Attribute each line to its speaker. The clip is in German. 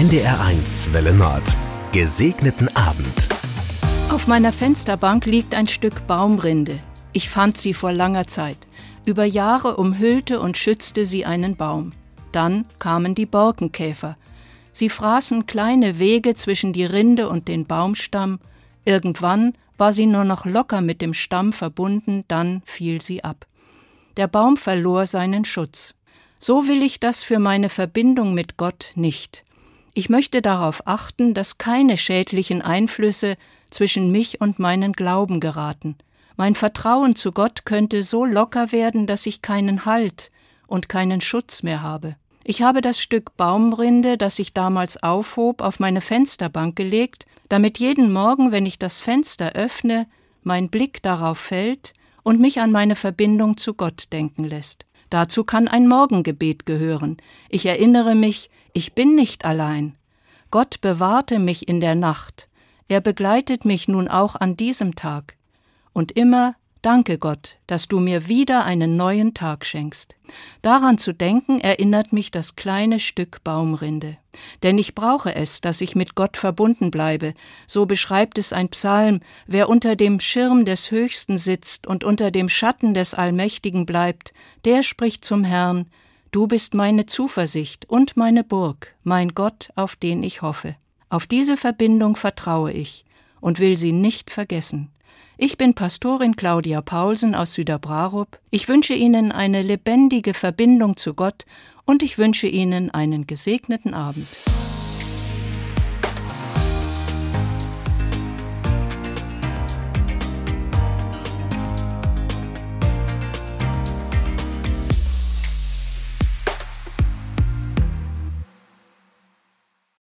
Speaker 1: NDR1 Welle Nord. Gesegneten Abend.
Speaker 2: Auf meiner Fensterbank liegt ein Stück Baumrinde. Ich fand sie vor langer Zeit. Über Jahre umhüllte und schützte sie einen Baum. Dann kamen die Borkenkäfer. Sie fraßen kleine Wege zwischen die Rinde und den Baumstamm. Irgendwann war sie nur noch locker mit dem Stamm verbunden, dann fiel sie ab. Der Baum verlor seinen Schutz. So will ich das für meine Verbindung mit Gott nicht. Ich möchte darauf achten, dass keine schädlichen Einflüsse zwischen mich und meinen Glauben geraten. Mein Vertrauen zu Gott könnte so locker werden, dass ich keinen Halt und keinen Schutz mehr habe. Ich habe das Stück Baumrinde, das ich damals aufhob, auf meine Fensterbank gelegt, damit jeden Morgen, wenn ich das Fenster öffne, mein Blick darauf fällt und mich an meine Verbindung zu Gott denken lässt. Dazu kann ein Morgengebet gehören. Ich erinnere mich, ich bin nicht allein. Gott bewahrte mich in der Nacht. Er begleitet mich nun auch an diesem Tag. Und immer Danke Gott, dass du mir wieder einen neuen Tag schenkst. Daran zu denken erinnert mich das kleine Stück Baumrinde. Denn ich brauche es, dass ich mit Gott verbunden bleibe. So beschreibt es ein Psalm, wer unter dem Schirm des Höchsten sitzt und unter dem Schatten des Allmächtigen bleibt, der spricht zum Herrn, Du bist meine Zuversicht und meine Burg, mein Gott, auf den ich hoffe. Auf diese Verbindung vertraue ich und will sie nicht vergessen. Ich bin Pastorin Claudia Paulsen aus Süderbrarup. Ich wünsche Ihnen eine lebendige Verbindung zu Gott und ich wünsche Ihnen einen gesegneten Abend.